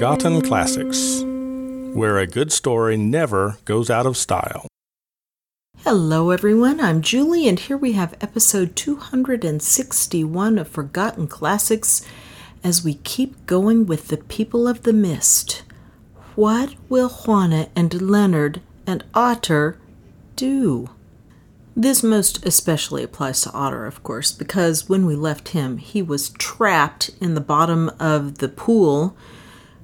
Forgotten Classics, where a good story never goes out of style. Hello, everyone. I'm Julie, and here we have episode 261 of Forgotten Classics as we keep going with the people of the mist. What will Juanna and Leonard and Otter do? This most especially applies to Otter, of course, because when we left him, he was trapped in the bottom of the pool,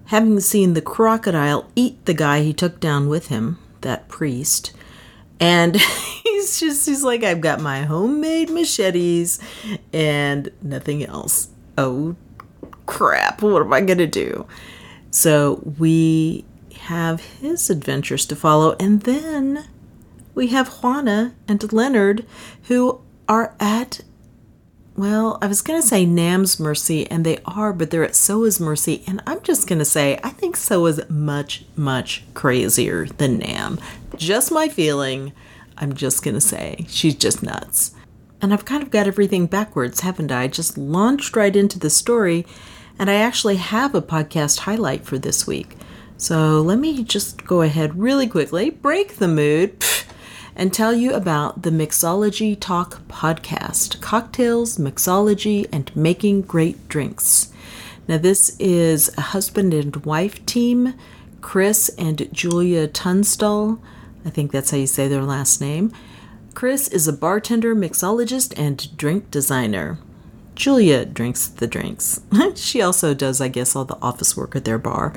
having seen the crocodile eat the guy he took down with him, that priest. And he's just, he's like, I've got my homemade machetes and nothing else. Oh, crap. What am I going to do? So we have his adventures to follow. And then we have Juanna and Leonard who are at, well, I was going to say Nam's mercy, and they are, but they're at Soa's mercy. And I'm just going to say, I think Soa's much, much crazier than Nam. Just my feeling. I'm just going to say, she's just nuts. And I've kind of got everything backwards, haven't I? Just launched right into the story, and I actually have a podcast highlight for this week. So let me just go ahead really quickly, break the mood, and tell you about the Mixology Talk podcast cocktails, mixology, and making great drinks. Now, this is a husband and wife team, Chris and Julia Tunstall. I think that's how you say their last name. Chris is a bartender, mixologist, and drink designer. Julia drinks the drinks. she also does, I guess, all the office work at their bar.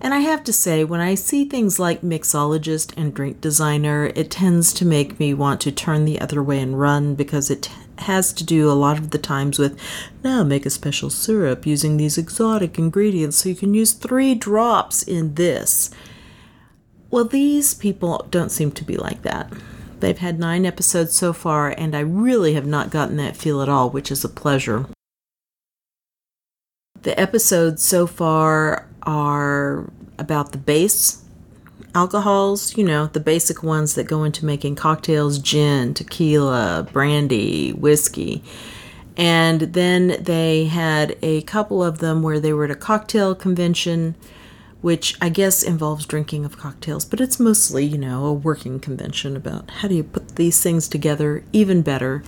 And I have to say, when I see things like mixologist and drink designer, it tends to make me want to turn the other way and run because it has to do a lot of the times with now make a special syrup using these exotic ingredients so you can use three drops in this. Well, these people don't seem to be like that. They've had nine episodes so far, and I really have not gotten that feel at all, which is a pleasure. The episodes so far are about the base alcohols, you know, the basic ones that go into making cocktails gin, tequila, brandy, whiskey. And then they had a couple of them where they were at a cocktail convention which I guess involves drinking of cocktails, but it's mostly, you know, a working convention about how do you put these things together even better.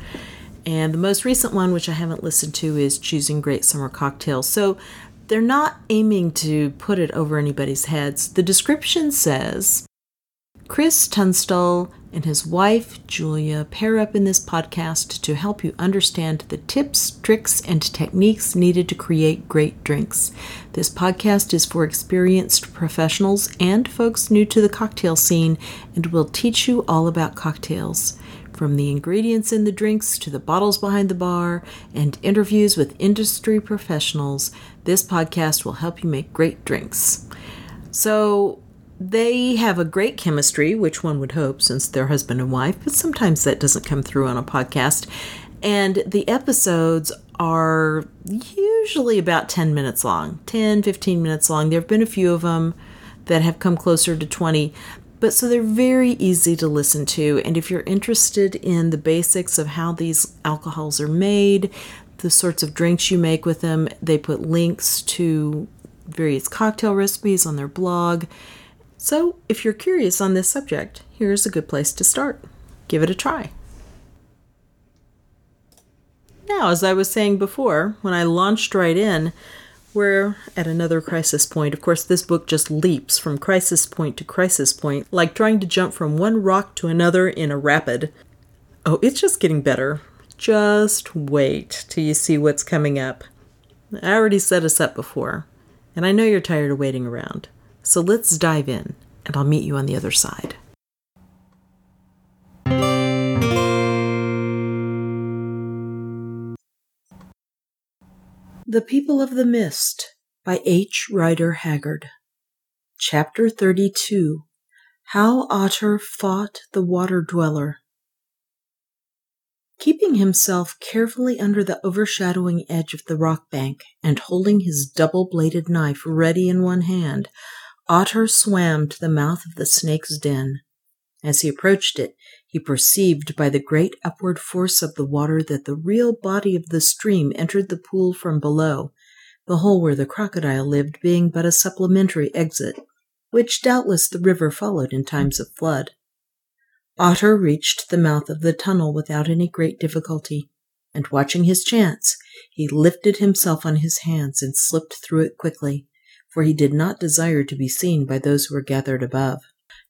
And the most recent one, which I haven't listened to, is choosing great summer cocktails. So they're not aiming to put it over anybody's heads. The description says Chris Tunstall and his wife, Julia, pair up in this podcast to help you understand the tips, tricks, and techniques needed to create great drinks. This podcast is for experienced professionals and folks new to the cocktail scene and will teach you all about cocktails. From the ingredients in the drinks to the bottles behind the bar and interviews with industry professionals, this podcast will help you make great drinks. So, they have a great chemistry, which one would hope since they're husband and wife, but sometimes that doesn't come through on a podcast. And the episodes are usually about 10 minutes long 10, 15 minutes long. There have been a few of them that have come closer to 20, but so they're very easy to listen to. And if you're interested in the basics of how these alcohols are made, the sorts of drinks you make with them, they put links to various cocktail recipes on their blog so, if you're curious on this subject, here's a good place to start. Give it a try. Now, as I was saying before, when I launched right in, we're at another crisis point. Of course, this book just leaps from crisis point to crisis point, like trying to jump from one rock to another in a rapid. Oh, it's just getting better. Just wait till you see what's coming up. I already set us up before, and I know you're tired of waiting around. So let's dive in, and I'll meet you on the other side. The People of the Mist by H. Rider Haggard. Chapter 32 How Otter Fought the Water Dweller. Keeping himself carefully under the overshadowing edge of the rock bank and holding his double bladed knife ready in one hand, Otter swam to the mouth of the snake's den. As he approached it, he perceived by the great upward force of the water that the real body of the stream entered the pool from below. the hole where the crocodile lived being but a supplementary exit, which doubtless the river followed in times of flood. Otter reached the mouth of the tunnel without any great difficulty, and watching his chance, he lifted himself on his hands and slipped through it quickly, for he did not desire to be seen by those who were gathered above.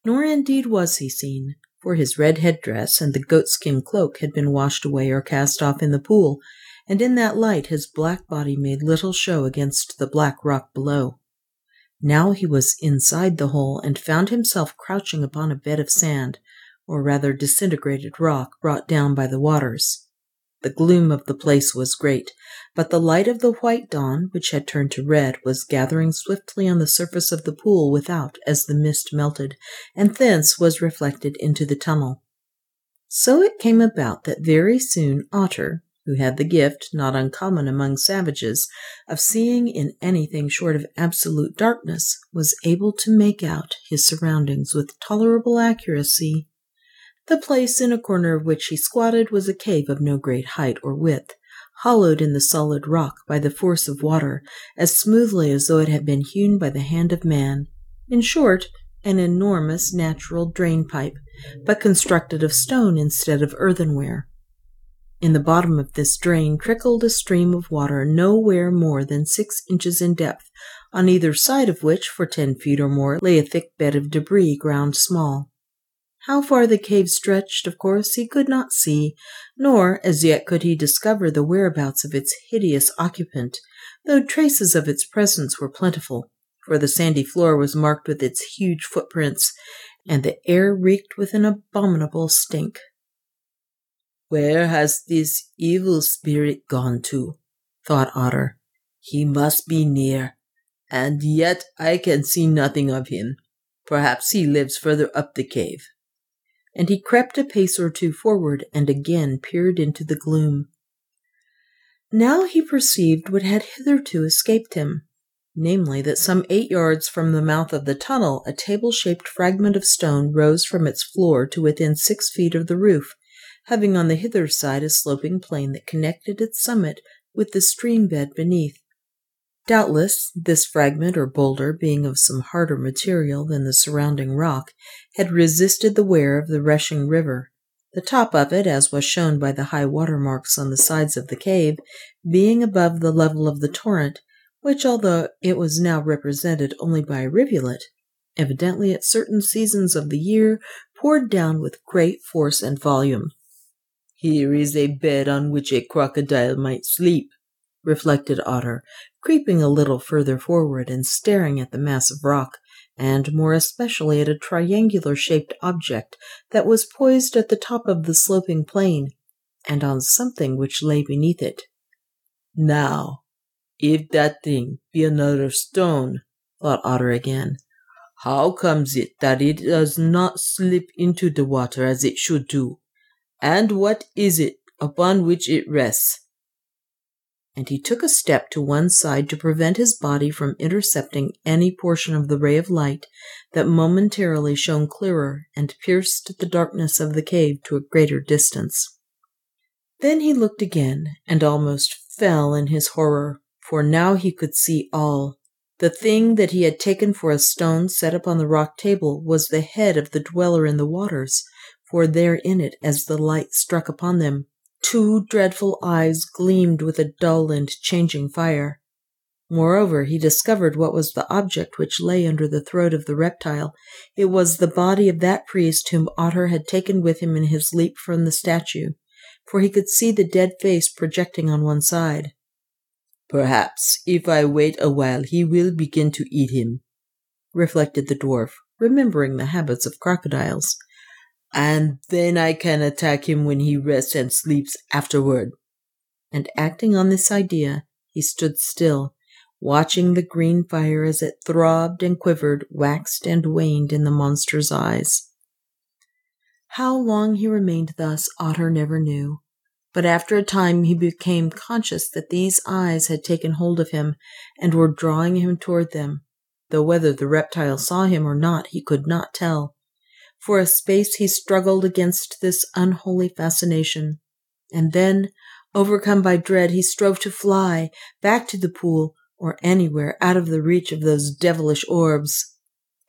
Nor indeed was he seen, for his red headdress and the goatskin cloak had been washed away or cast off in the pool, and in that light his black body made little show against the black rock below. Now he was inside the hole and found himself crouching upon a bed of sand, or rather disintegrated rock brought down by the waters. The gloom of the place was great, but the light of the white dawn, which had turned to red, was gathering swiftly on the surface of the pool without as the mist melted, and thence was reflected into the tunnel. So it came about that very soon Otter, who had the gift, not uncommon among savages, of seeing in anything short of absolute darkness, was able to make out his surroundings with tolerable accuracy the place in a corner of which he squatted was a cave of no great height or width, hollowed in the solid rock by the force of water as smoothly as though it had been hewn by the hand of man. In short, an enormous natural drain pipe, but constructed of stone instead of earthenware. In the bottom of this drain trickled a stream of water nowhere more than six inches in depth, on either side of which, for ten feet or more, lay a thick bed of debris ground small. How far the cave stretched, of course, he could not see, nor as yet could he discover the whereabouts of its hideous occupant, though traces of its presence were plentiful, for the sandy floor was marked with its huge footprints, and the air reeked with an abominable stink. Where has this evil spirit gone to? thought Otter. He must be near, and yet I can see nothing of him. Perhaps he lives further up the cave and he crept a pace or two forward and again peered into the gloom. Now he perceived what had hitherto escaped him, namely, that some eight yards from the mouth of the tunnel a table shaped fragment of stone rose from its floor to within six feet of the roof, having on the hither side a sloping plane that connected its summit with the stream bed beneath. Doubtless, this fragment or boulder, being of some harder material than the surrounding rock, had resisted the wear of the rushing river, the top of it, as was shown by the high water marks on the sides of the cave, being above the level of the torrent, which, although it was now represented only by a rivulet, evidently at certain seasons of the year poured down with great force and volume. Here is a bed on which a crocodile might sleep, reflected Otter, creeping a little further forward and staring at the mass of rock, and more especially at a triangular shaped object that was poised at the top of the sloping plane, and on something which lay beneath it. Now, if that thing be another stone, thought Otter again, how comes it that it does not slip into the water as it should do? And what is it upon which it rests? And he took a step to one side to prevent his body from intercepting any portion of the ray of light that momentarily shone clearer and pierced the darkness of the cave to a greater distance. Then he looked again and almost fell in his horror, for now he could see all. The thing that he had taken for a stone set upon the rock table was the head of the dweller in the waters, for there in it, as the light struck upon them, Two dreadful eyes gleamed with a dull and changing fire. Moreover, he discovered what was the object which lay under the throat of the reptile. It was the body of that priest whom Otter had taken with him in his leap from the statue, for he could see the dead face projecting on one side. Perhaps if I wait a while he will begin to eat him, reflected the dwarf, remembering the habits of crocodiles and then I can attack him when he rests and sleeps afterward. And acting on this idea, he stood still, watching the green fire as it throbbed and quivered, waxed and waned in the monster's eyes. How long he remained thus, Otter never knew. But after a time he became conscious that these eyes had taken hold of him and were drawing him toward them, though whether the reptile saw him or not he could not tell. For a space he struggled against this unholy fascination, and then, overcome by dread, he strove to fly back to the pool, or anywhere out of the reach of those devilish orbs.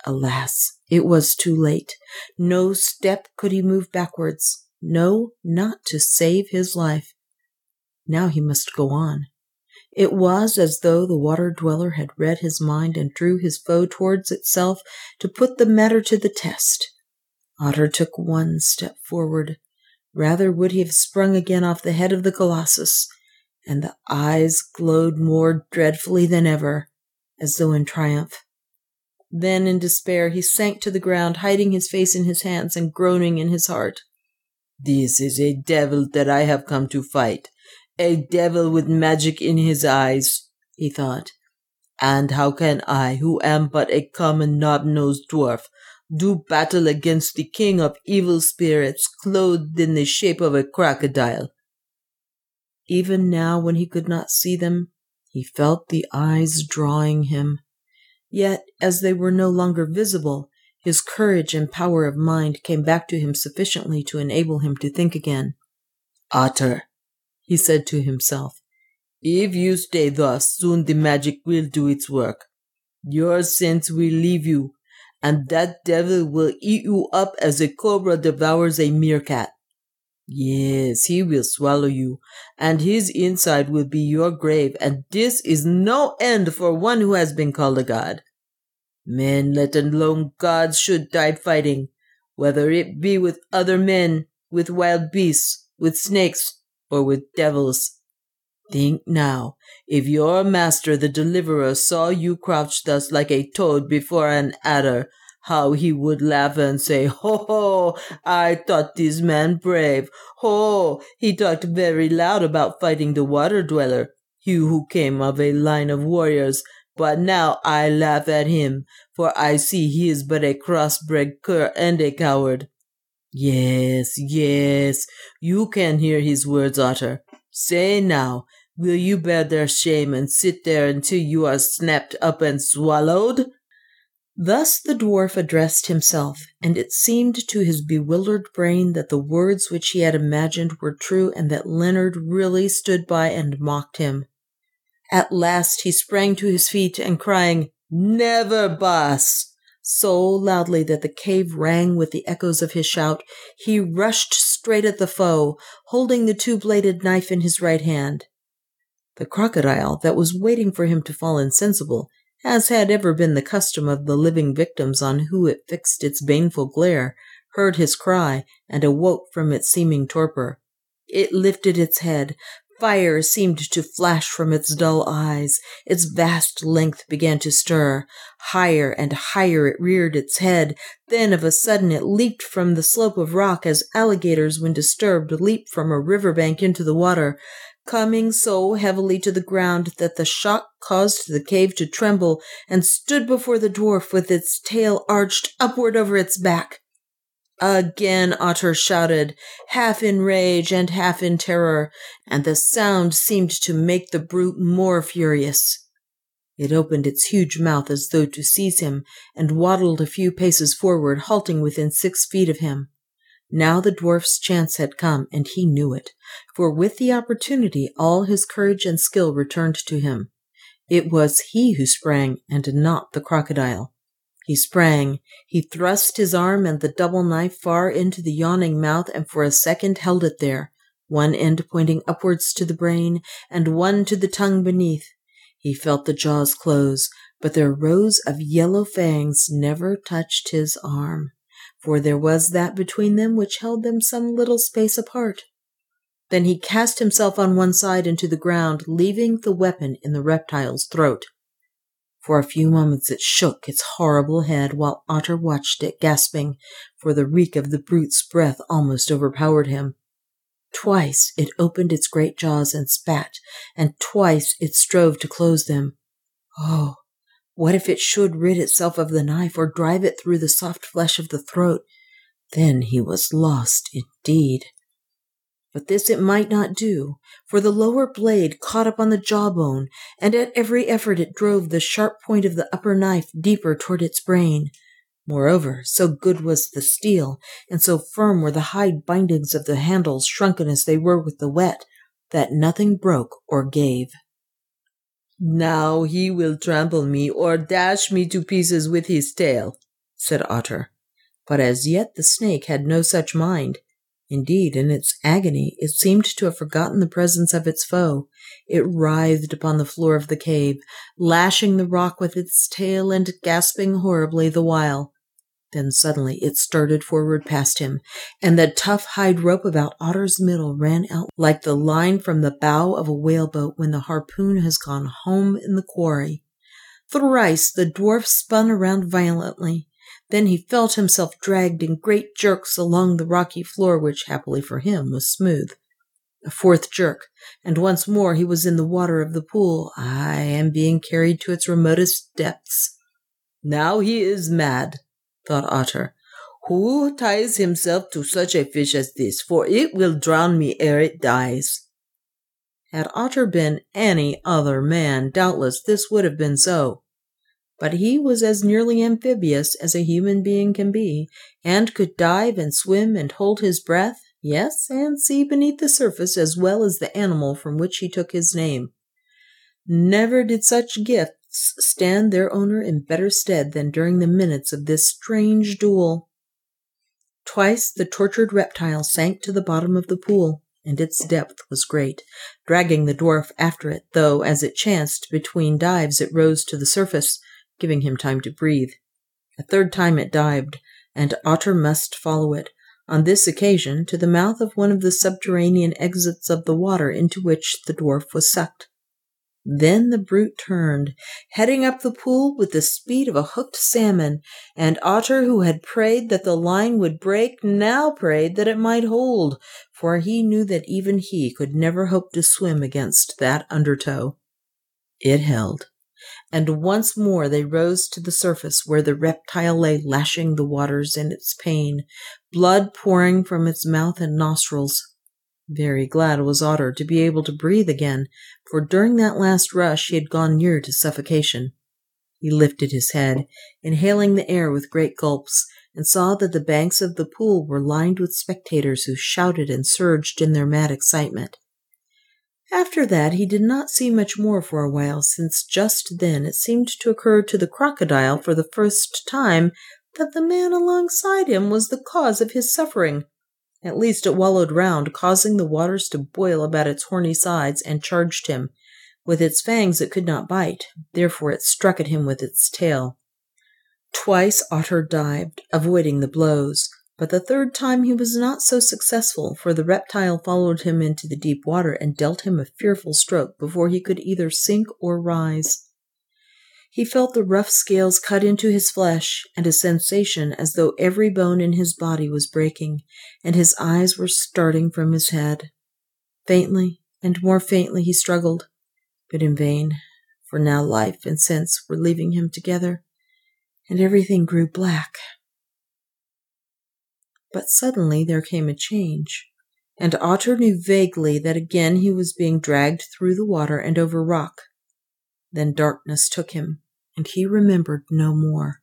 Alas, it was too late. No step could he move backwards. No, not to save his life. Now he must go on. It was as though the water dweller had read his mind and drew his foe towards itself to put the matter to the test. Otter took one step forward. Rather would he have sprung again off the head of the Colossus, and the eyes glowed more dreadfully than ever, as though in triumph. Then, in despair, he sank to the ground, hiding his face in his hands and groaning in his heart. This is a devil that I have come to fight, a devil with magic in his eyes, he thought. And how can I, who am but a common knob-nosed dwarf, do battle against the king of evil spirits clothed in the shape of a crocodile? Even now, when he could not see them, he felt the eyes drawing him. Yet, as they were no longer visible, his courage and power of mind came back to him sufficiently to enable him to think again. Otter, he said to himself, if you stay thus, soon the magic will do its work. Your sense will leave you, and that devil will eat you up as a cobra devours a meerkat. Yes, he will swallow you, and his inside will be your grave, and this is no end for one who has been called a god. Men, let alone gods, should die fighting, whether it be with other men, with wild beasts, with snakes, or with devils. Think now, if your master the deliverer saw you crouched thus like a toad before an adder, how he would laugh and say, Ho, ho, I thought this man brave. Ho, he talked very loud about fighting the water dweller, he who came of a line of warriors. But now I laugh at him, for I see he is but a cross-bred cur and a coward. Yes, yes, you can hear his words, Otter. Say now, will you bear their shame and sit there until you are snapped up and swallowed? Thus the dwarf addressed himself, and it seemed to his bewildered brain that the words which he had imagined were true and that Leonard really stood by and mocked him. At last he sprang to his feet and crying, Never, boss! so loudly that the cave rang with the echoes of his shout, he rushed straight at the foe, holding the two-bladed knife in his right hand. The crocodile that was waiting for him to fall insensible as had ever been the custom of the living victims on whom it fixed its baneful glare, heard his cry and awoke from its seeming torpor. It lifted its head. Fire seemed to flash from its dull eyes. Its vast length began to stir. Higher and higher it reared its head. Then of a sudden it leaped from the slope of rock as alligators, when disturbed, leap from a river bank into the water coming so heavily to the ground that the shock caused the cave to tremble, and stood before the dwarf with its tail arched upward over its back. Again Otter shouted, half in rage and half in terror, and the sound seemed to make the brute more furious. It opened its huge mouth as though to seize him, and waddled a few paces forward, halting within six feet of him. Now the dwarf's chance had come, and he knew it, for with the opportunity all his courage and skill returned to him. It was he who sprang, and not the crocodile. He sprang, he thrust his arm and the double knife far into the yawning mouth, and for a second held it there, one end pointing upwards to the brain, and one to the tongue beneath. He felt the jaws close, but their rows of yellow fangs never touched his arm for there was that between them which held them some little space apart. Then he cast himself on one side into the ground, leaving the weapon in the reptile's throat. For a few moments it shook its horrible head while Otter watched it, gasping, for the reek of the brute's breath almost overpowered him. Twice it opened its great jaws and spat, and twice it strove to close them. Oh, what if it should rid itself of the knife or drive it through the soft flesh of the throat? Then he was lost indeed. But this it might not do, for the lower blade caught upon the jawbone, and at every effort it drove the sharp point of the upper knife deeper toward its brain. Moreover, so good was the steel, and so firm were the hide bindings of the handles, shrunken as they were with the wet, that nothing broke or gave. Now he will trample me or dash me to pieces with his tail, said Otter. But as yet the snake had no such mind. Indeed, in its agony, it seemed to have forgotten the presence of its foe. It writhed upon the floor of the cave, lashing the rock with its tail and gasping horribly the while. Then suddenly it started forward past him, and the tough hide rope about Otter's middle ran out like the line from the bow of a whaleboat when the harpoon has gone home in the quarry. Thrice the dwarf spun around violently. Then he felt himself dragged in great jerks along the rocky floor, which, happily for him, was smooth. A fourth jerk, and once more he was in the water of the pool, ay, and being carried to its remotest depths. Now he is mad, thought Otter. Who ties himself to such a fish as this? For it will drown me ere it dies. Had Otter been any other man, doubtless this would have been so. But he was as nearly amphibious as a human being can be, and could dive and swim and hold his breath, yes, and see beneath the surface as well as the animal from which he took his name. Never did such gift stand their owner in better stead than during the minutes of this strange duel. Twice the tortured reptile sank to the bottom of the pool, and its depth was great, dragging the dwarf after it, though, as it chanced, between dives it rose to the surface, giving him time to breathe. A third time it dived, and Otter must follow it, on this occasion to the mouth of one of the subterranean exits of the water into which the dwarf was sucked. Then the brute turned, heading up the pool with the speed of a hooked salmon, and Otter, who had prayed that the line would break, now prayed that it might hold, for he knew that even he could never hope to swim against that undertow. It held, and once more they rose to the surface where the reptile lay lashing the waters in its pain, blood pouring from its mouth and nostrils. Very glad was Otter to be able to breathe again, for during that last rush he had gone near to suffocation. He lifted his head, inhaling the air with great gulps, and saw that the banks of the pool were lined with spectators who shouted and surged in their mad excitement. After that he did not see much more for a while, since just then it seemed to occur to the crocodile for the first time that the man alongside him was the cause of his suffering. At least it wallowed round, causing the waters to boil about its horny sides, and charged him. With its fangs it could not bite, therefore it struck at him with its tail. Twice Otter dived, avoiding the blows, but the third time he was not so successful, for the reptile followed him into the deep water and dealt him a fearful stroke before he could either sink or rise. He felt the rough scales cut into his flesh, and a sensation as though every bone in his body was breaking, and his eyes were starting from his head. Faintly and more faintly he struggled, but in vain, for now life and sense were leaving him together, and everything grew black. But suddenly there came a change, and Otter knew vaguely that again he was being dragged through the water and over rock. Then darkness took him, and he remembered no more.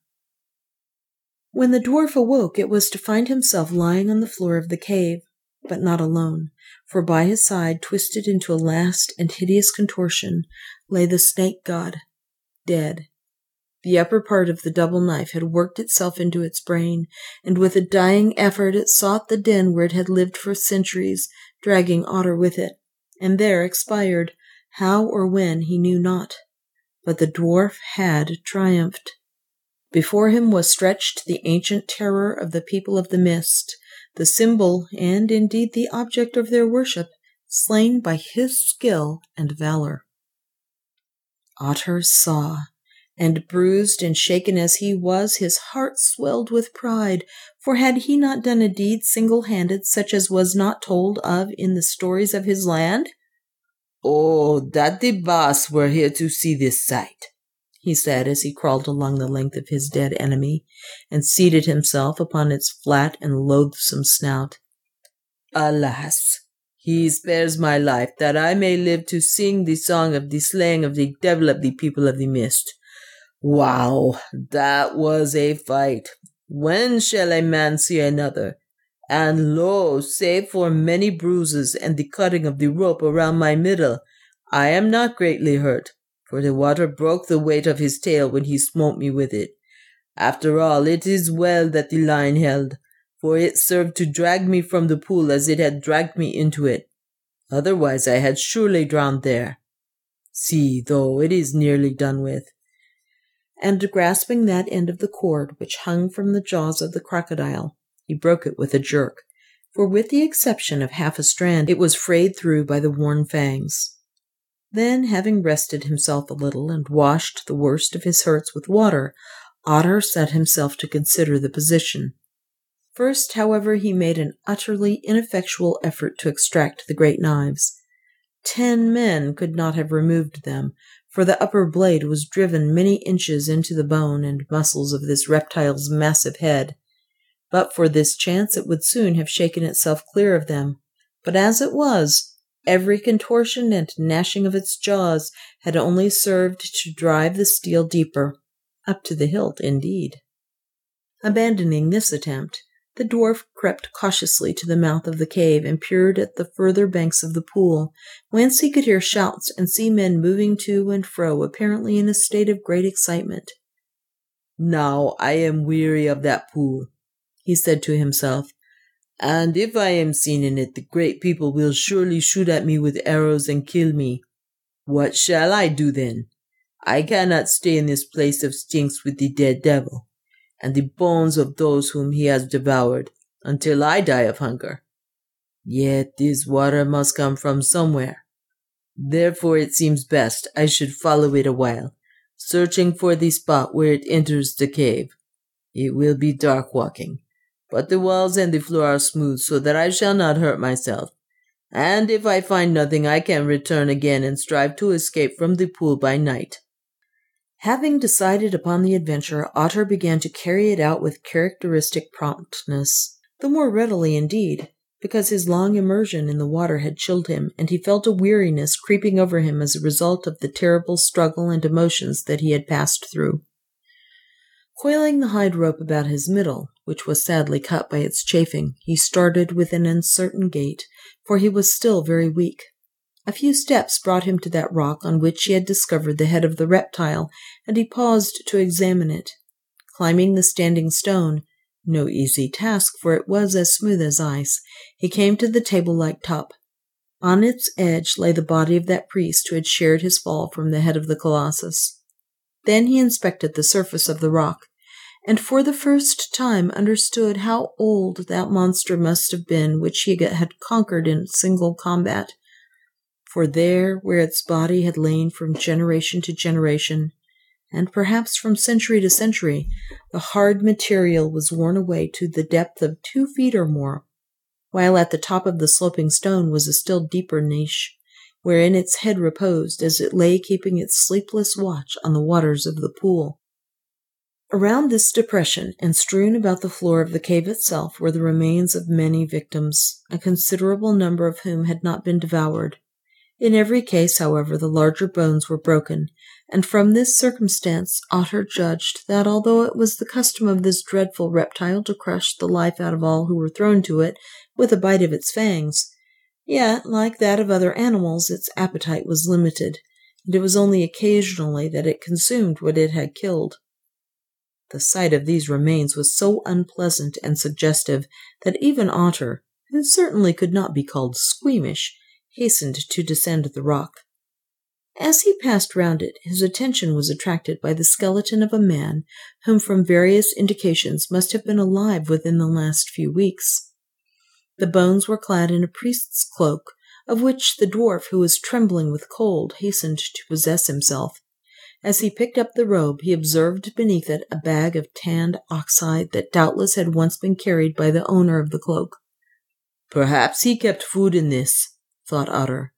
When the dwarf awoke, it was to find himself lying on the floor of the cave, but not alone, for by his side, twisted into a last and hideous contortion, lay the snake god, dead. The upper part of the double knife had worked itself into its brain, and with a dying effort it sought the den where it had lived for centuries, dragging Otter with it, and there expired, how or when he knew not but the dwarf had triumphed. Before him was stretched the ancient terror of the people of the mist, the symbol and indeed the object of their worship, slain by his skill and valor. Otter saw, and bruised and shaken as he was, his heart swelled with pride, for had he not done a deed single handed such as was not told of in the stories of his land? Oh, that the boss were here to see this sight, he said as he crawled along the length of his dead enemy and seated himself upon its flat and loathsome snout. Alas, he spares my life that I may live to sing the song of the slaying of the devil of the people of the mist. Wow, that was a fight. When shall a man see another? And lo, save for many bruises and the cutting of the rope around my middle, I am not greatly hurt. for the water broke the weight of his tail when he smote me with it. After all, it is well that the line held, for it served to drag me from the pool as it had dragged me into it. Otherwise, I had surely drowned there. See, though, it is nearly done with. And grasping that end of the cord which hung from the jaws of the crocodile, he broke it with a jerk, for with the exception of half a strand, it was frayed through by the worn fangs. Then, having rested himself a little and washed the worst of his hurts with water, Otter set himself to consider the position. First, however, he made an utterly ineffectual effort to extract the great knives. Ten men could not have removed them, for the upper blade was driven many inches into the bone and muscles of this reptile's massive head. But for this chance, it would soon have shaken itself clear of them. But as it was, Every contortion and gnashing of its jaws had only served to drive the steel deeper, up to the hilt, indeed. Abandoning this attempt, the dwarf crept cautiously to the mouth of the cave and peered at the further banks of the pool, whence he could hear shouts and see men moving to and fro, apparently in a state of great excitement. Now I am weary of that pool, he said to himself, and if I am seen in it, the great people will surely shoot at me with arrows and kill me. What shall I do then? I cannot stay in this place of stinks with the dead devil, and the bones of those whom he has devoured, until I die of hunger. Yet this water must come from somewhere. Therefore it seems best I should follow it a while, searching for the spot where it enters the cave. It will be dark walking, but the walls and the floor are smooth so that I shall not hurt myself. And if I find nothing, I can return again and strive to escape from the pool by night. Having decided upon the adventure, Otter began to carry it out with characteristic promptness, the more readily indeed, because his long immersion in the water had chilled him, and he felt a weariness creeping over him as a result of the terrible struggle and emotions that he had passed through. Coiling the hide rope about his middle, which was sadly cut by its chafing, he started with an uncertain gait, for he was still very weak. A few steps brought him to that rock on which he had discovered the head of the reptile, and he paused to examine it. Climbing the standing stone, no easy task, for it was as smooth as ice, he came to the table like top. On its edge lay the body of that priest who had shared his fall from the head of the colossus. Then he inspected the surface of the rock and for the first time understood how old that monster must have been which he had conquered in single combat. For there, where its body had lain from generation to generation, and perhaps from century to century, the hard material was worn away to the depth of two feet or more, while at the top of the sloping stone was a still deeper niche, wherein its head reposed as it lay keeping its sleepless watch on the waters of the pool. Around this depression and strewn about the floor of the cave itself were the remains of many victims, a considerable number of whom had not been devoured. In every case, however, the larger bones were broken, and from this circumstance Otter judged that although it was the custom of this dreadful reptile to crush the life out of all who were thrown to it with a bite of its fangs, yet, like that of other animals, its appetite was limited, and it was only occasionally that it consumed what it had killed. The sight of these remains was so unpleasant and suggestive that even Otter, who certainly could not be called squeamish, hastened to descend the rock. As he passed round it, his attention was attracted by the skeleton of a man whom, from various indications, must have been alive within the last few weeks. The bones were clad in a priest's cloak, of which the dwarf, who was trembling with cold, hastened to possess himself. As he picked up the robe, he observed beneath it a bag of tanned oxhide that doubtless had once been carried by the owner of the cloak. Perhaps he kept food in this, thought Otter.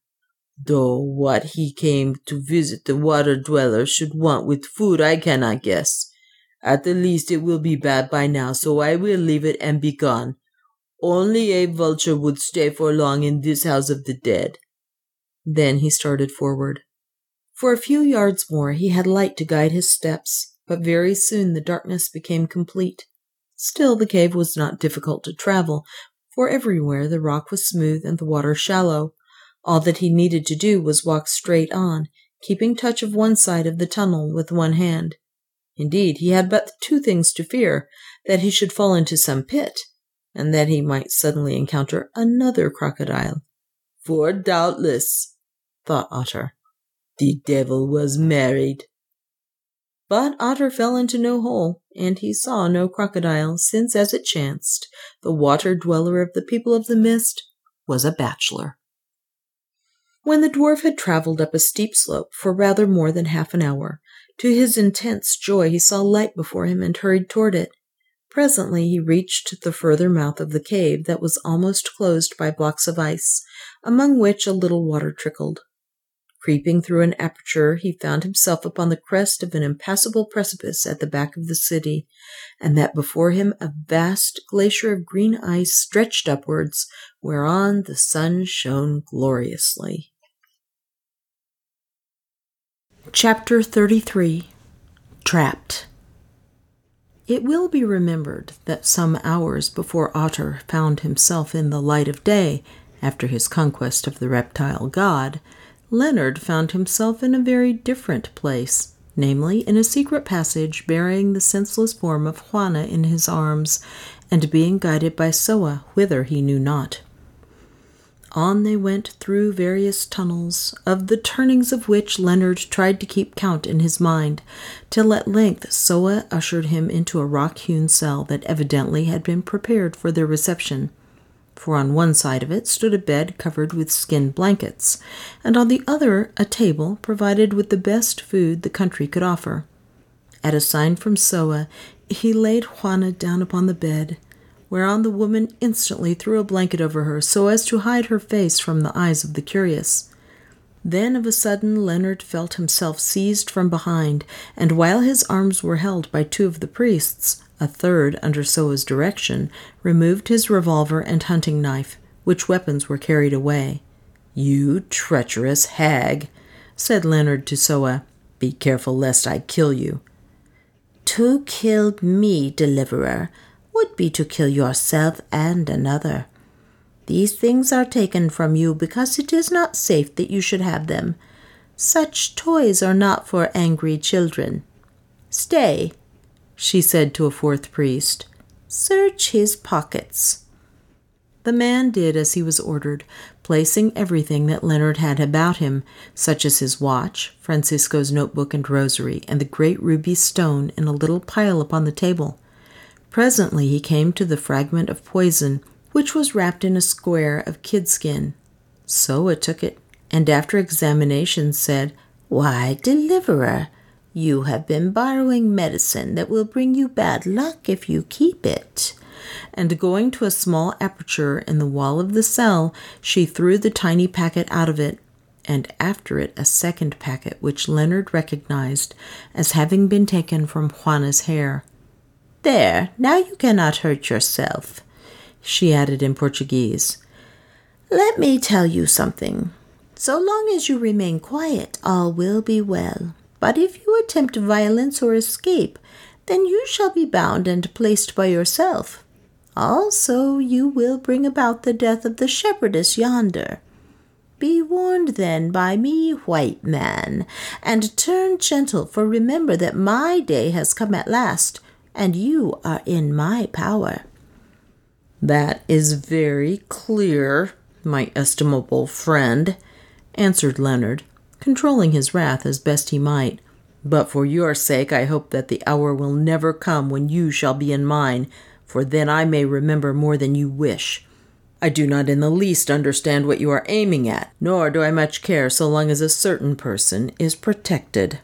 Though what he came to visit the water dweller should want with food, I cannot guess. At the least, it will be bad by now, so I will leave it and be gone. Only a vulture would stay for long in this house of the dead. Then he started forward. For a few yards more he had light to guide his steps, but very soon the darkness became complete. Still, the cave was not difficult to travel, for everywhere the rock was smooth and the water shallow. All that he needed to do was walk straight on, keeping touch of one side of the tunnel with one hand. Indeed, he had but two things to fear that he should fall into some pit, and that he might suddenly encounter another crocodile. For doubtless, thought Otter, the devil was married. But Otter fell into no hole, and he saw no crocodile, since, as it chanced, the water dweller of the people of the mist was a bachelor. When the dwarf had travelled up a steep slope for rather more than half an hour, to his intense joy he saw light before him and hurried toward it. Presently he reached the further mouth of the cave that was almost closed by blocks of ice, among which a little water trickled. Creeping through an aperture, he found himself upon the crest of an impassable precipice at the back of the city, and that before him a vast glacier of green ice stretched upwards, whereon the sun shone gloriously. Chapter 33 Trapped It will be remembered that some hours before Otter found himself in the light of day, after his conquest of the reptile god, Leonard found himself in a very different place, namely in a secret passage bearing the senseless form of Juanna in his arms, and being guided by Soa whither he knew not. On they went through various tunnels, of the turnings of which Leonard tried to keep count in his mind, till at length Soa ushered him into a rock hewn cell that evidently had been prepared for their reception for on one side of it stood a bed covered with skin blankets, and on the other a table provided with the best food the country could offer. At a sign from Soa, he laid Juanna down upon the bed, whereon the woman instantly threw a blanket over her so as to hide her face from the eyes of the curious. Then of a sudden Leonard felt himself seized from behind, and while his arms were held by two of the priests, a third, under Soa's direction, removed his revolver and hunting knife, which weapons were carried away. You treacherous hag, said Leonard to Soa, be careful lest I kill you. To kill me, deliverer, would be to kill yourself and another. These things are taken from you because it is not safe that you should have them. Such toys are not for angry children. Stay, she said to a fourth priest. Search his pockets. The man did as he was ordered, placing everything that Leonard had about him, such as his watch, Francisco's notebook and rosary, and the great ruby stone, in a little pile upon the table. Presently he came to the fragment of poison, which was wrapped in a square of kid skin. Soa took it, and after examination said, Why, deliverer, you have been borrowing medicine that will bring you bad luck if you keep it. And going to a small aperture in the wall of the cell, she threw the tiny packet out of it, and after it a second packet which Leonard recognized as having been taken from Juanna's hair. There, now you cannot hurt yourself, she added in Portuguese. Let me tell you something. So long as you remain quiet, all will be well. But if you attempt violence or escape, then you shall be bound and placed by yourself. Also, you will bring about the death of the shepherdess yonder. Be warned then by me, white man, and turn gentle, for remember that my day has come at last, and you are in my power. That is very clear, my estimable friend, answered Leonard, controlling his wrath as best he might. But for your sake, I hope that the hour will never come when you shall be in mine, for then I may remember more than you wish. I do not in the least understand what you are aiming at, nor do I much care so long as a certain person is protected.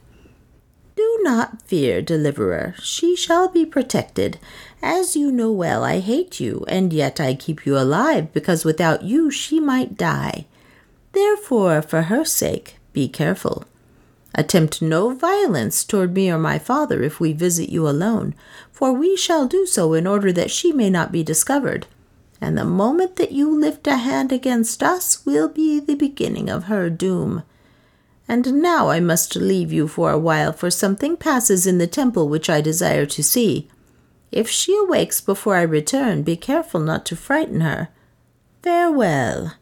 Do not fear, deliverer, she shall be protected. As you know well, I hate you, and yet I keep you alive, because without you she might die. Therefore, for her sake, be careful. Attempt no violence toward me or my father if we visit you alone, for we shall do so in order that she may not be discovered. And the moment that you lift a hand against us will be the beginning of her doom. And now I must leave you for a while, for something passes in the temple which I desire to see. If she awakes before I return, be careful not to frighten her. Farewell.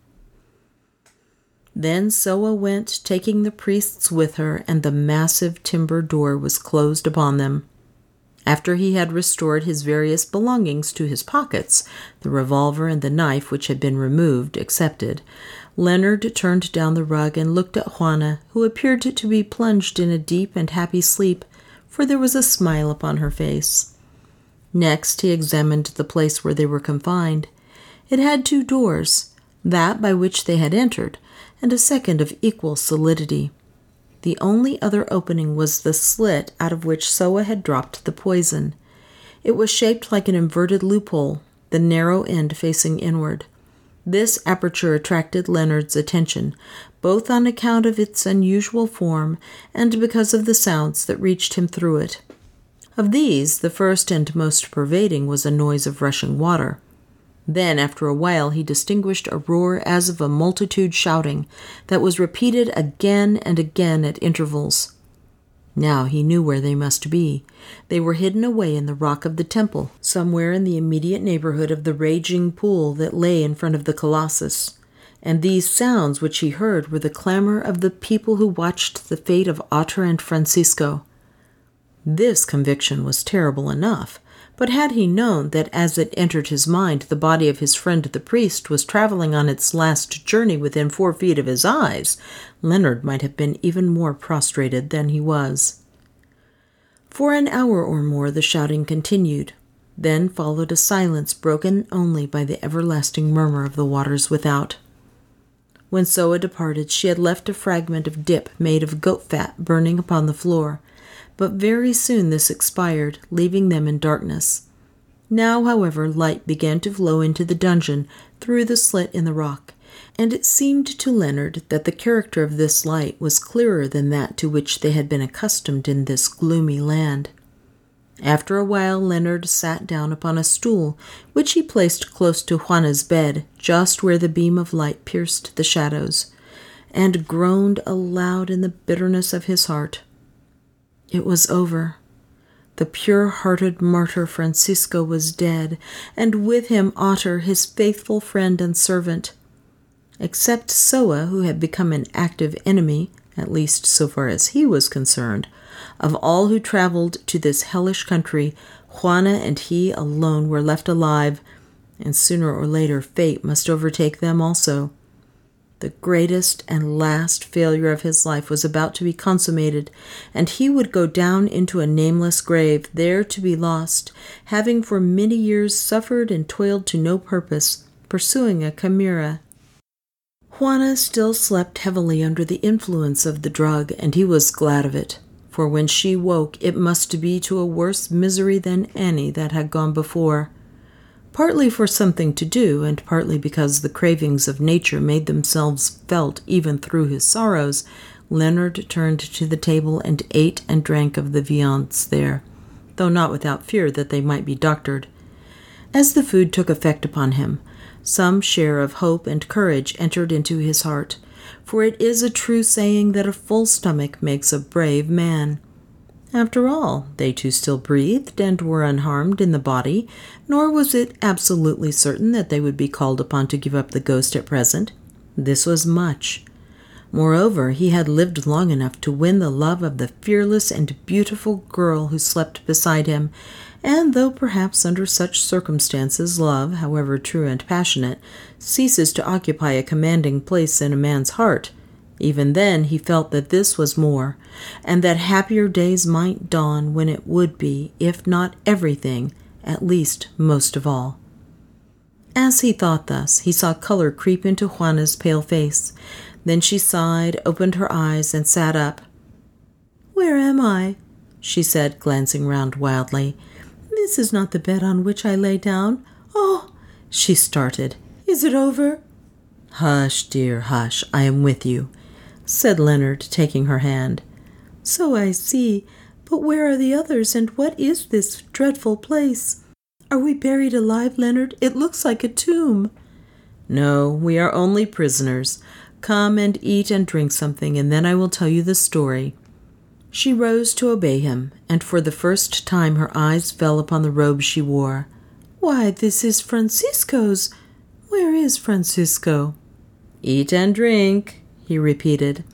Then Soa went, taking the priests with her, and the massive timber door was closed upon them. After he had restored his various belongings to his pockets, the revolver and the knife which had been removed excepted, Leonard turned down the rug and looked at Juanna, who appeared to be plunged in a deep and happy sleep, for there was a smile upon her face. Next, he examined the place where they were confined. It had two doors, that by which they had entered, and a second of equal solidity. The only other opening was the slit out of which Soa had dropped the poison. It was shaped like an inverted loophole, the narrow end facing inward. This aperture attracted Leonard's attention, both on account of its unusual form and because of the sounds that reached him through it. Of these, the first and most pervading was a noise of rushing water. Then, after a while, he distinguished a roar as of a multitude shouting, that was repeated again and again at intervals. Now he knew where they must be. They were hidden away in the rock of the temple, somewhere in the immediate neighborhood of the raging pool that lay in front of the Colossus. And these sounds which he heard were the clamor of the people who watched the fate of Otter and Francisco. This conviction was terrible enough, but had he known that as it entered his mind the body of his friend the priest was traveling on its last journey within four feet of his eyes, Leonard might have been even more prostrated than he was. For an hour or more the shouting continued. Then followed a silence broken only by the everlasting murmur of the waters without. When Soa departed, she had left a fragment of dip made of goat fat burning upon the floor but very soon this expired, leaving them in darkness. Now, however, light began to flow into the dungeon through the slit in the rock, and it seemed to Leonard that the character of this light was clearer than that to which they had been accustomed in this gloomy land. After a while, Leonard sat down upon a stool, which he placed close to Juanna's bed, just where the beam of light pierced the shadows, and groaned aloud in the bitterness of his heart. It was over. The pure hearted martyr Francisco was dead, and with him Otter, his faithful friend and servant. Except Soa, who had become an active enemy, at least so far as he was concerned, of all who traveled to this hellish country, Juanna and he alone were left alive, and sooner or later fate must overtake them also. The greatest and last failure of his life was about to be consummated, and he would go down into a nameless grave, there to be lost, having for many years suffered and toiled to no purpose, pursuing a chimera. Juanna still slept heavily under the influence of the drug, and he was glad of it, for when she woke it must be to a worse misery than any that had gone before partly for something to do, and partly because the cravings of nature made themselves felt even through his sorrows, Leonard turned to the table and ate and drank of the viands there, though not without fear that they might be doctored. As the food took effect upon him, some share of hope and courage entered into his heart, for it is a true saying that a full stomach makes a brave man. After all, they two still breathed and were unharmed in the body, nor was it absolutely certain that they would be called upon to give up the ghost at present. This was much. Moreover, he had lived long enough to win the love of the fearless and beautiful girl who slept beside him, and though perhaps under such circumstances love, however true and passionate, ceases to occupy a commanding place in a man's heart, even then, he felt that this was more, and that happier days might dawn when it would be, if not everything, at least most of all. As he thought thus, he saw color creep into Juanna's pale face. Then she sighed, opened her eyes, and sat up. Where am I? she said, glancing round wildly. This is not the bed on which I lay down. Oh! She started. Is it over? Hush, dear, hush. I am with you said Leonard, taking her hand. So I see. But where are the others, and what is this dreadful place? Are we buried alive, Leonard? It looks like a tomb. No, we are only prisoners. Come and eat and drink something, and then I will tell you the story. She rose to obey him, and for the first time her eyes fell upon the robe she wore. Why, this is Francisco's. Where is Francisco? Eat and drink, he repeated.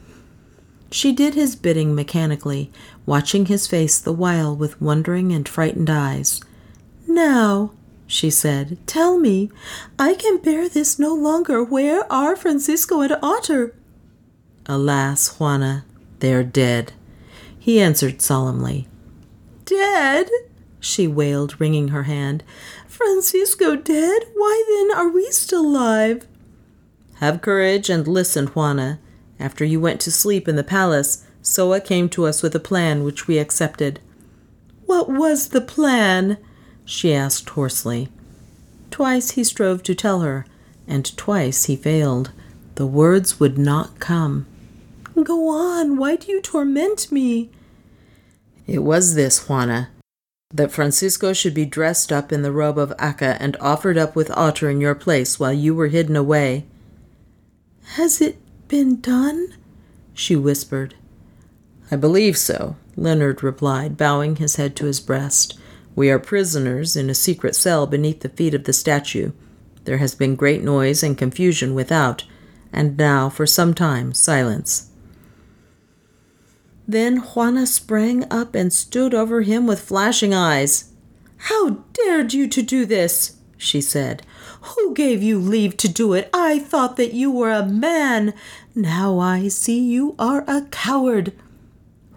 She did his bidding mechanically, watching his face the while with wondering and frightened eyes. Now, she said, tell me, I can bear this no longer. Where are Francisco and Otter? Alas, Juanna, they are dead, he answered solemnly. Dead? she wailed, wringing her hand. Francisco dead? Why then are we still alive? Have courage and listen, Juanna. After you went to sleep in the palace, Soa came to us with a plan which we accepted. What was the plan? she asked hoarsely. Twice he strove to tell her, and twice he failed. The words would not come. Go on, why do you torment me? It was this, Juanna, that Francisco should be dressed up in the robe of Aka and offered up with Otter in your place while you were hidden away. Has it been done? she whispered. I believe so, Leonard replied, bowing his head to his breast. We are prisoners in a secret cell beneath the feet of the statue. There has been great noise and confusion without, and now, for some time, silence. Then Juanna sprang up and stood over him with flashing eyes. How dared you to do this? she said. Who gave you leave to do it? I thought that you were a man. Now I see you are a coward.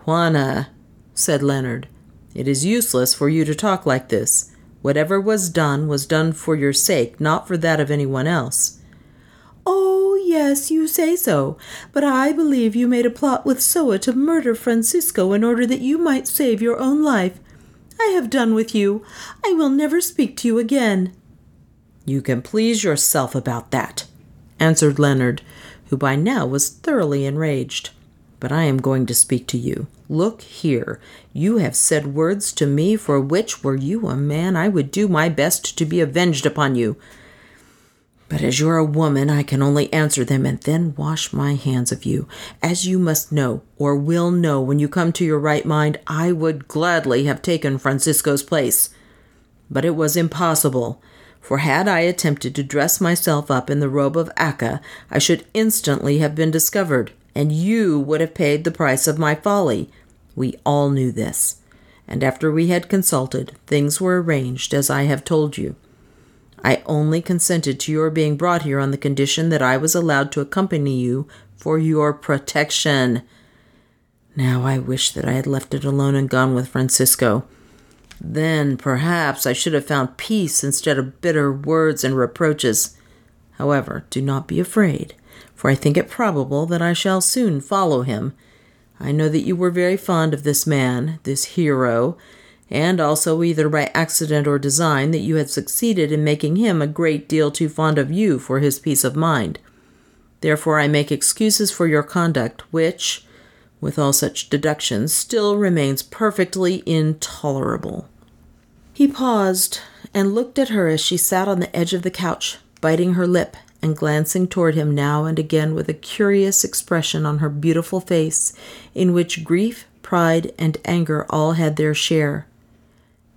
Juanna, said Leonard, it is useless for you to talk like this. Whatever was done was done for your sake, not for that of anyone else. Oh, yes, you say so, but I believe you made a plot with Soa to murder Francisco in order that you might save your own life. I have done with you. I will never speak to you again. You can please yourself about that, answered Leonard, who by now was thoroughly enraged. But I am going to speak to you. Look here, you have said words to me for which, were you a man, I would do my best to be avenged upon you. But as you're a woman, I can only answer them and then wash my hands of you. As you must know, or will know when you come to your right mind, I would gladly have taken Francisco's place. But it was impossible, for had I attempted to dress myself up in the robe of Aka, I should instantly have been discovered, and you would have paid the price of my folly. We all knew this, and after we had consulted, things were arranged as I have told you. I only consented to your being brought here on the condition that I was allowed to accompany you for your protection. Now I wish that I had left it alone and gone with Francisco. Then perhaps I should have found peace instead of bitter words and reproaches. However, do not be afraid, for I think it probable that I shall soon follow him. I know that you were very fond of this man, this hero, and also either by accident or design that you had succeeded in making him a great deal too fond of you for his peace of mind. Therefore, I make excuses for your conduct, which, with all such deductions, still remains perfectly intolerable. He paused and looked at her as she sat on the edge of the couch, biting her lip and glancing toward him now and again with a curious expression on her beautiful face, in which grief, pride, and anger all had their share.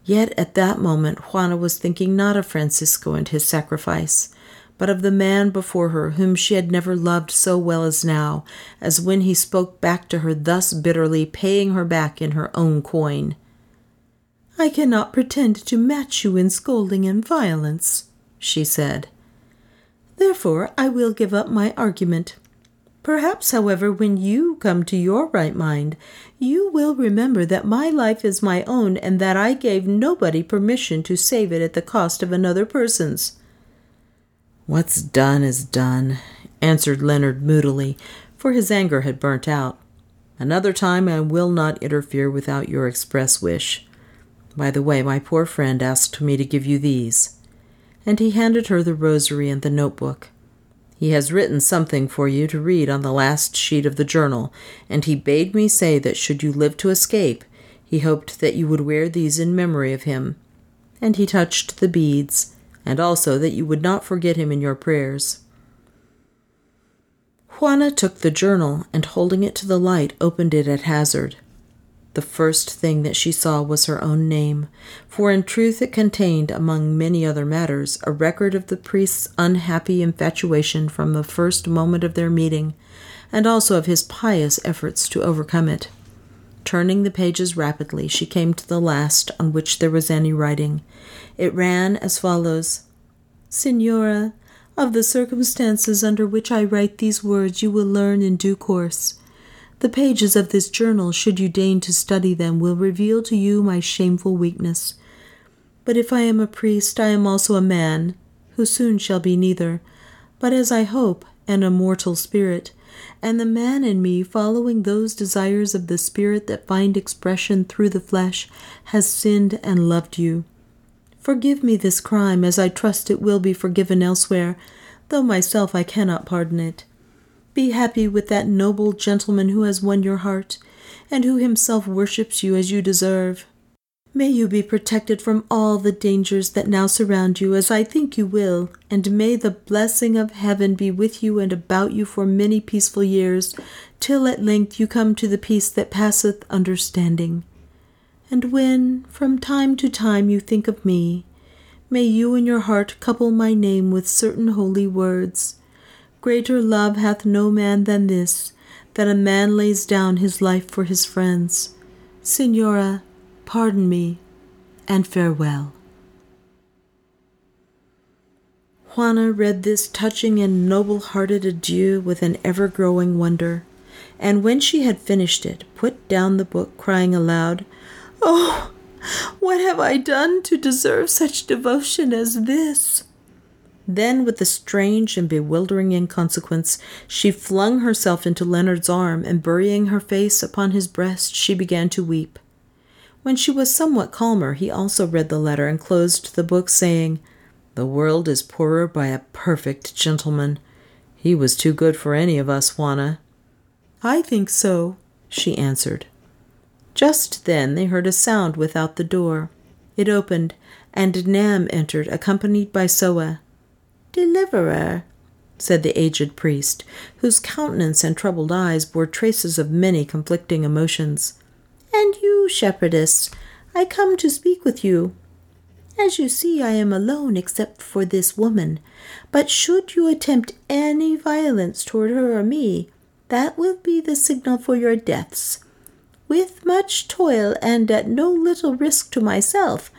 Yet at that moment Juanna was thinking not of Francisco and his sacrifice, but of the man before her whom she had never loved so well as now, as when he spoke back to her thus bitterly, paying her back in her own coin. I cannot pretend to match you in scolding and violence, she said. Therefore I will give up my argument. Perhaps, however, when you come to your right mind, you will remember that my life is my own and that I gave nobody permission to save it at the cost of another person's. What's done is done, answered Leonard moodily, for his anger had burnt out. Another time I will not interfere without your express wish. By the way, my poor friend asked me to give you these. And he handed her the rosary and the notebook. He has written something for you to read on the last sheet of the journal, and he bade me say that should you live to escape, he hoped that you would wear these in memory of him. And he touched the beads, and also that you would not forget him in your prayers. Juanna took the journal and, holding it to the light, opened it at hazard. The first thing that she saw was her own name, for in truth it contained, among many other matters, a record of the priest's unhappy infatuation from the first moment of their meeting, and also of his pious efforts to overcome it. Turning the pages rapidly, she came to the last on which there was any writing. It ran as follows Signora, of the circumstances under which I write these words you will learn in due course. The pages of this journal, should you deign to study them, will reveal to you my shameful weakness. But if I am a priest, I am also a man, who soon shall be neither, but as I hope, an immortal spirit, and the man in me, following those desires of the spirit that find expression through the flesh, has sinned and loved you. Forgive me this crime, as I trust it will be forgiven elsewhere, though myself I cannot pardon it. Be happy with that noble gentleman who has won your heart, and who himself worships you as you deserve. May you be protected from all the dangers that now surround you, as I think you will, and may the blessing of heaven be with you and about you for many peaceful years, till at length you come to the peace that passeth understanding. And when, from time to time, you think of me, may you in your heart couple my name with certain holy words Greater love hath no man than this, that a man lays down his life for his friends. Signora, pardon me, and farewell. Juanna read this touching and noble hearted adieu with an ever growing wonder, and when she had finished it, put down the book, crying aloud, Oh, what have I done to deserve such devotion as this? Then, with a strange and bewildering inconsequence, she flung herself into Leonard's arm, and burying her face upon his breast, she began to weep. When she was somewhat calmer, he also read the letter and closed the book, saying, The world is poorer by a perfect gentleman. He was too good for any of us, Juanna. I think so, she answered. Just then they heard a sound without the door. It opened, and Nam entered, accompanied by Soa. Deliverer, said the aged priest, whose countenance and troubled eyes bore traces of many conflicting emotions. And you, shepherdess, I come to speak with you. As you see, I am alone except for this woman, but should you attempt any violence toward her or me, that will be the signal for your deaths. With much toil and at no little risk to myself,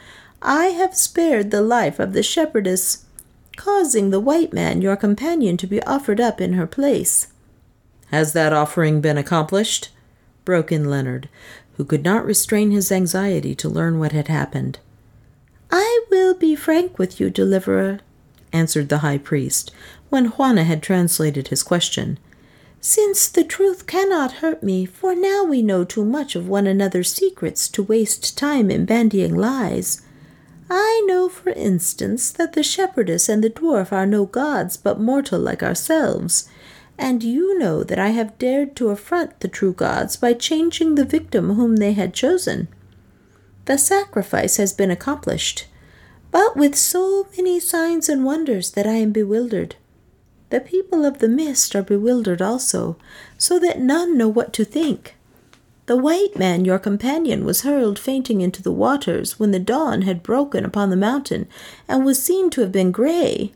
I have spared the life of the shepherdess causing the white man, your companion, to be offered up in her place. Has that offering been accomplished? broke in Leonard, who could not restrain his anxiety to learn what had happened. I will be frank with you, deliverer, answered the high priest, when Juanna had translated his question. Since the truth cannot hurt me, for now we know too much of one another's secrets to waste time in bandying lies. I know, for instance, that the shepherdess and the dwarf are no gods, but mortal like ourselves. And you know that I have dared to affront the true gods by changing the victim whom they had chosen. The sacrifice has been accomplished, but with so many signs and wonders that I am bewildered. The people of the mist are bewildered also, so that none know what to think. The white man, your companion, was hurled fainting into the waters when the dawn had broken upon the mountain, and was seen to have been gray.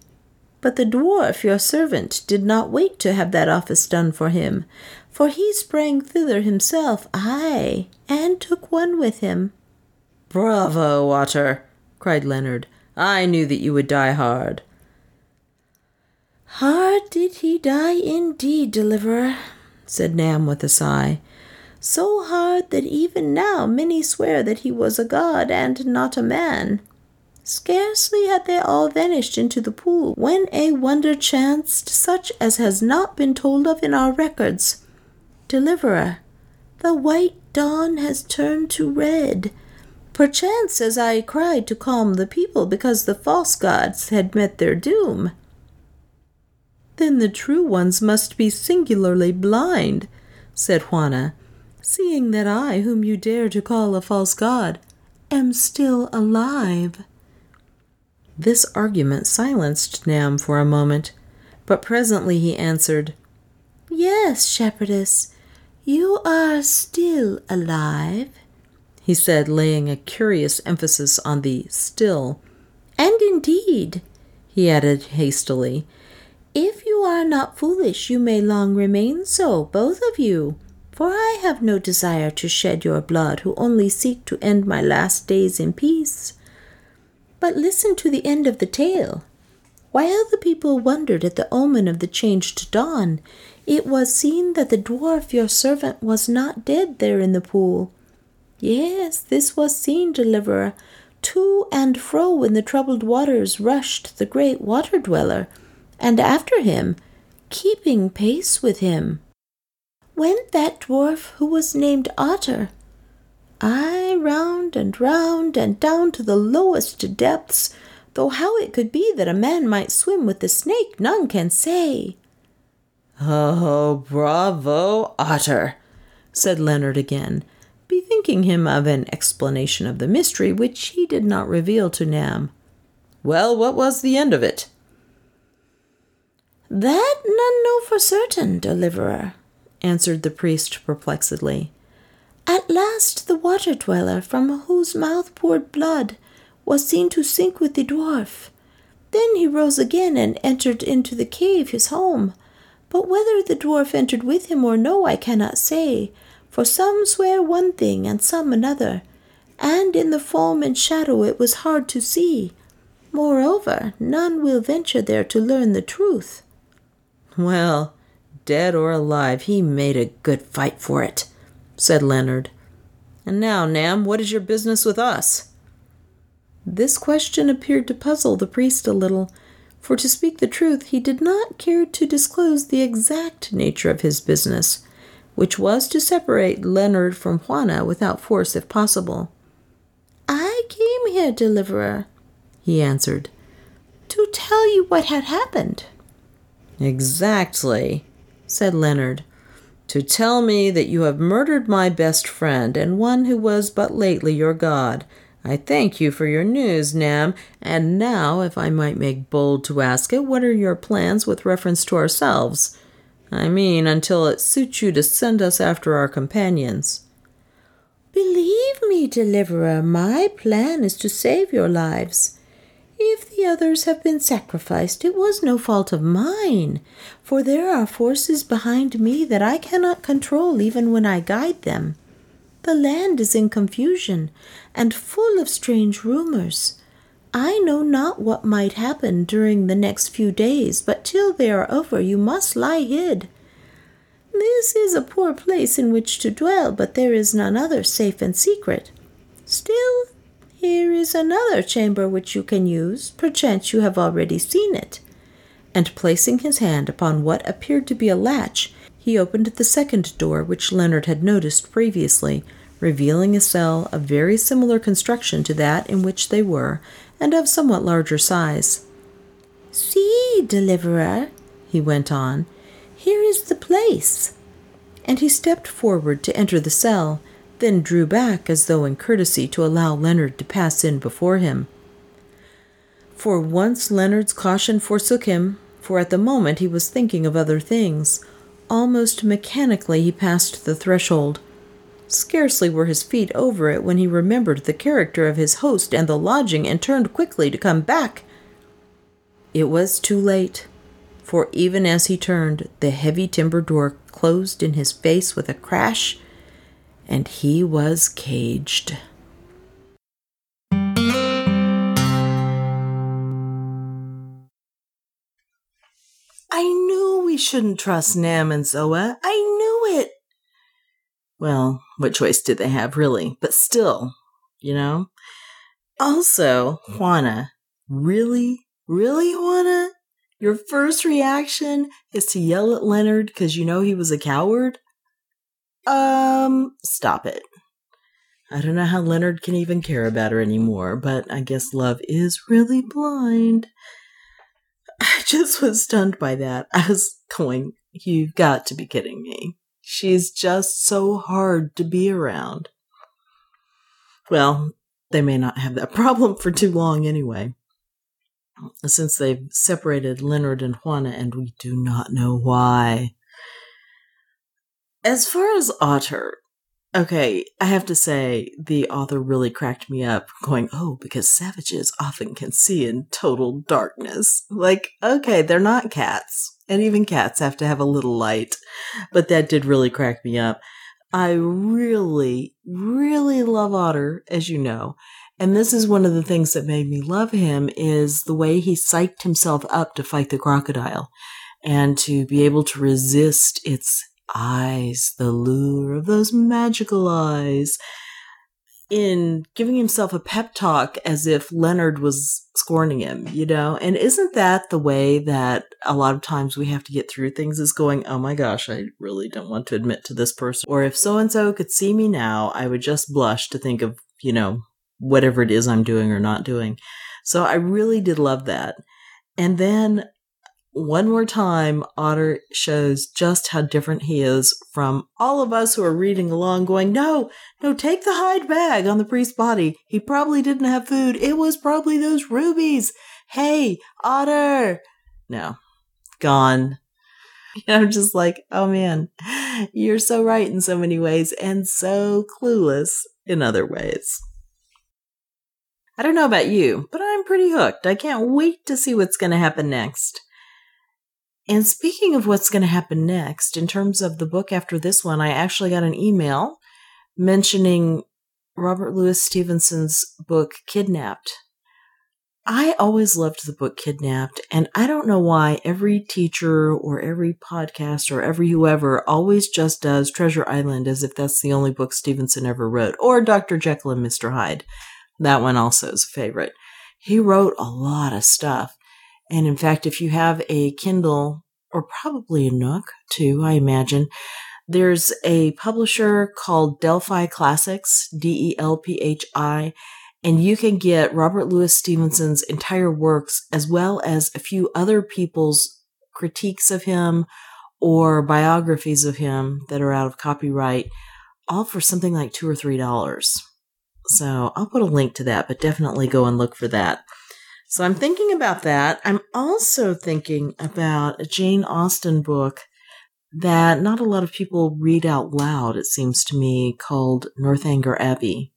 But the dwarf, your servant, did not wait to have that office done for him, for he sprang thither himself, ay, and took one with him. Bravo, Otter! cried Leonard. I knew that you would die hard. Hard did he die indeed, deliverer, said Nam with a sigh so hard that even now many swear that he was a god and not a man. Scarcely had they all vanished into the pool when a wonder chanced such as has not been told of in our records. Deliverer, the white dawn has turned to red. Perchance, as I cried to calm the people because the false gods had met their doom. Then the true ones must be singularly blind, said Juanna, seeing that I, whom you dare to call a false god, am still alive. This argument silenced Nam for a moment, but presently he answered, Yes, shepherdess, you are still alive. he said, laying a curious emphasis on the still. And indeed, he added hastily, if you are not foolish, you may long remain so, both of you. For I have no desire to shed your blood, who only seek to end my last days in peace. But listen to the end of the tale. While the people wondered at the omen of the changed dawn, it was seen that the dwarf your servant was not dead there in the pool. Yes, this was seen, deliverer, to and fro when the troubled waters rushed the great water dweller, and after him, keeping pace with him went that dwarf who was named Otter. Ay, round and round and down to the lowest depths, though how it could be that a man might swim with the snake, none can say. Oh, bravo, Otter, said Leonard again, bethinking him of an explanation of the mystery which he did not reveal to Nam. Well, what was the end of it? That none know for certain, deliverer, answered the priest perplexedly. At last the water dweller, from whose mouth poured blood, was seen to sink with the dwarf. Then he rose again and entered into the cave, his home. But whether the dwarf entered with him or no, I cannot say, for some swear one thing and some another, and in the foam and shadow it was hard to see. Moreover, none will venture there to learn the truth. Well, dead or alive, he made a good fight for it, said Leonard. And now, Nam, what is your business with us? This question appeared to puzzle the priest a little, for to speak the truth, he did not care to disclose the exact nature of his business, which was to separate Leonard from Juanna without force if possible. I came here, deliverer, he answered, to tell you what had happened. Exactly, said Leonard, to tell me that you have murdered my best friend and one who was but lately your god. I thank you for your news, Nam. And now, if I might make bold to ask it, what are your plans with reference to ourselves? I mean, until it suits you to send us after our companions. Believe me, deliverer, my plan is to save your lives. If the others have been sacrificed, it was no fault of mine, for there are forces behind me that I cannot control even when I guide them. The land is in confusion and full of strange rumors. I know not what might happen during the next few days, but till they are over, you must lie hid. This is a poor place in which to dwell, but there is none other safe and secret. Still, here is another chamber which you can use. Perchance you have already seen it. And placing his hand upon what appeared to be a latch, he opened the second door which Leonard had noticed previously, revealing a cell of very similar construction to that in which they were, and of somewhat larger size. See, deliverer, he went on, here is the place. And he stepped forward to enter the cell, then drew back as though in courtesy to allow Leonard to pass in before him. For once Leonard's caution forsook him, for at the moment he was thinking of other things. Almost mechanically he passed the threshold. Scarcely were his feet over it when he remembered the character of his host and the lodging and turned quickly to come back. It was too late, for even as he turned, the heavy timber door closed in his face with a crash and he was caged. I knew we shouldn't trust Nam and Soa. I knew it. Well, what choice did they have, really? But still, you know? Also, Juanna, really? Really, Juanna? Your first reaction is to yell at Leonard because you know he was a coward? Um, stop it. I don't know how Leonard can even care about her anymore, but I guess love is really blind. I just was stunned by that. I was going, You've got to be kidding me. She's just so hard to be around. Well, they may not have that problem for too long anyway, since they've separated Leonard and Juanna, and we do not know why. As far as Otter, Okay, I have to say, the author really cracked me up going, oh, because savages often can see in total darkness. Like, okay, they're not cats. And even cats have to have a little light. But that did really crack me up. I really, really love Otter, as you know. And this is one of the things that made me love him is the way he psyched himself up to fight the crocodile and to be able to resist its eyes, the lure of those magical eyes, in giving himself a pep talk as if Leonard was scorning him, you know? And isn't that the way that a lot of times we have to get through things is going, oh my gosh, I really don't want to admit to this person. Or if so and so could see me now, I would just blush to think of, you know, whatever it is I'm doing or not doing. So I really did love that. And then one more time, Otter shows just how different he is from all of us who are reading along, going, No, no, take the hide bag on the priest's body. He probably didn't have food. It was probably those rubies. Hey, Otter. No, gone. I'm just like, oh man, you're so right in so many ways and so clueless in other ways. I don't know about you, but I'm pretty hooked. I can't wait to see what's going to happen next. And speaking of what's going to happen next, in terms of the book after this one, I actually got an email mentioning Robert Louis Stevenson's book Kidnapped. I always loved the book Kidnapped, and I don't know why every teacher or every podcast or every whoever always just does Treasure Island as if that's the only book Stevenson ever wrote, or Dr. Jekyll and Mr. Hyde. That one also is a favorite. He wrote a lot of stuff. And in fact, if you have a Kindle or probably a Nook too, I imagine, there's a publisher called Delphi Classics, D E L P H I, and you can get Robert Louis Stevenson's entire works as well as a few other people's critiques of him or biographies of him that are out of copyright, all for something like two or three dollars. So I'll put a link to that, but definitely go and look for that. So I'm thinking about that. I'm also thinking about a Jane Austen book that not a lot of people read out loud, it seems to me, called Northanger Abbey.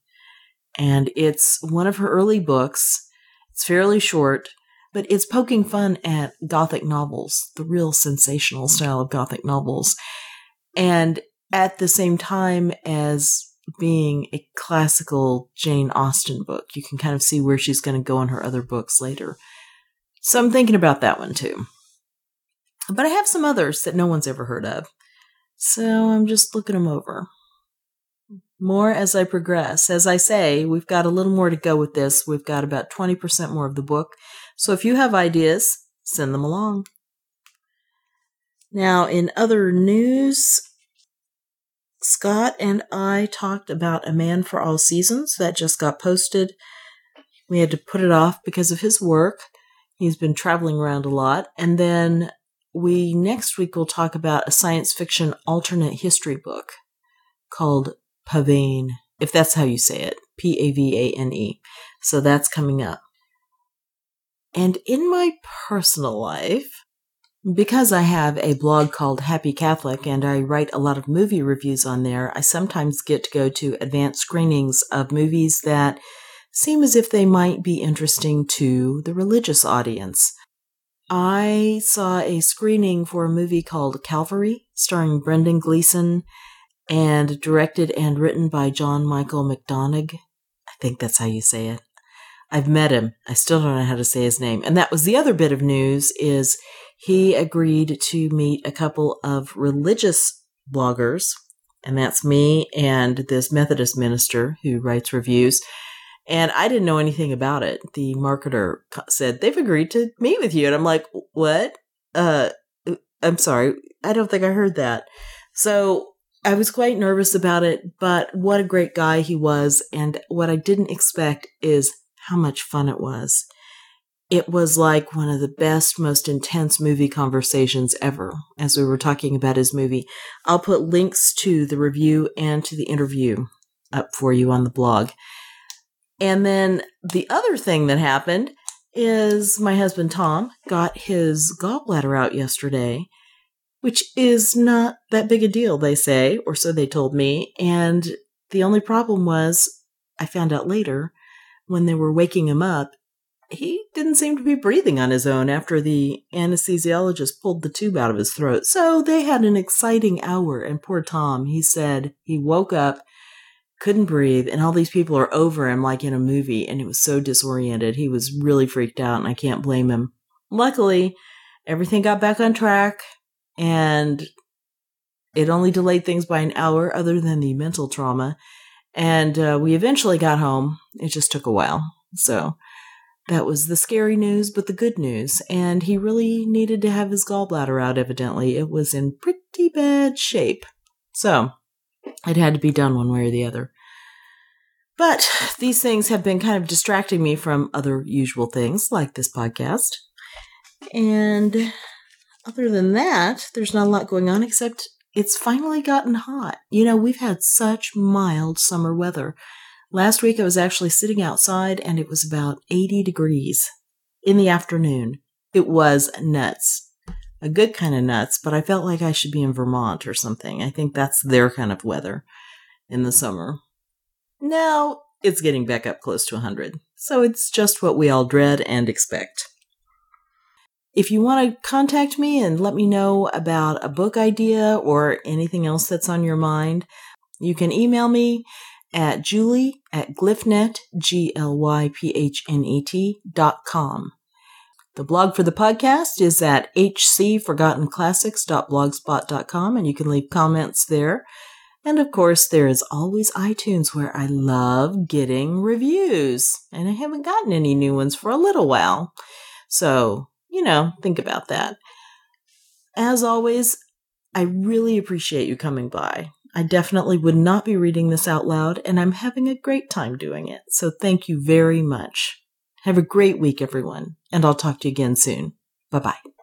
And it's one of her early books. It's fairly short, but it's poking fun at Gothic novels, the real sensational style of Gothic novels. And at the same time as being a classical Jane Austen book. You can kind of see where she's going to go in her other books later. So I'm thinking about that one too. But I have some others that no one's ever heard of. So I'm just looking them over. More as I progress. As I say, we've got a little more to go with this. We've got about 20% more of the book. So if you have ideas, send them along. Now, in other news, Scott and I talked about A Man for All Seasons that just got posted. We had to put it off because of his work. He's been traveling around a lot. And then we next week will talk about a science fiction alternate history book called Pavane, if that's how you say it. P A V A N E. So that's coming up. And in my personal life, because I have a blog called Happy Catholic and I write a lot of movie reviews on there, I sometimes get to go to advanced screenings of movies that seem as if they might be interesting to the religious audience. I saw a screening for a movie called Calvary, starring Brendan Gleeson and directed and written by John Michael McDonagh. I think that's how you say it. I've met him. I still don't know how to say his name. And that was the other bit of news is he agreed to meet a couple of religious bloggers, and that's me and this Methodist minister who writes reviews. And I didn't know anything about it. The marketer said, they've agreed to meet with you. And I'm like, what? Uh, I'm sorry. I don't think I heard that. So I was quite nervous about it, but what a great guy he was. And what I didn't expect is how much fun it was it was like one of the best, most intense movie conversations ever as we were talking about his movie. I'll put links to the review and to the interview up for you on the blog. And then the other thing that happened is my husband Tom got his gallbladder out yesterday, which is not that big a deal, they say, or so they told me. And The only problem was, I found out later, when they were waking him up, he didn't seem to be breathing on his own after the anesthesiologist pulled the tube out of his throat. So they had an exciting hour, and poor Tom, he said he woke up, couldn't breathe, and all these people are over him like in a movie, and he was so disoriented. He was really freaked out, and I can't blame him. Luckily, everything got back on track, and it only delayed things by an hour, other than the mental trauma. And uh, we eventually got home. It just took a while. So that was the scary news, but the good news. And he really needed to have his gallbladder out, evidently. It was in pretty bad shape. So it had to be done one way or the other. But these things have been kind of distracting me from other usual things like this podcast. And other than that, there's not a lot going on except it's finally gotten hot. You know, we've had such mild summer weather. Last week I was actually sitting outside and it was about 80 degrees in the afternoon. It was nuts. A good kind of nuts, but I felt like I should be in Vermont or something. I think that's their kind of weather in the summer. Now it's getting back up close to 100, so it's just what we all dread and expect. If you want to contact me and let me know about a book idea or anything else that's on your mind, you can email me at julie at glyphnet, G-L-Y-P-H-N-E-T dot com. The blog for the podcast is at hcforgottenclassics.blogspot.com and you can leave comments there. And of course, there is always iTunes where I love getting reviews. And I haven't gotten any new ones for a little while. So, you know, think about that. As always, I really appreciate you coming by. I definitely would not be reading this out loud, and I'm having a great time doing it. So thank you very much. Have a great week, everyone, and I'll talk to you again soon. Bye bye.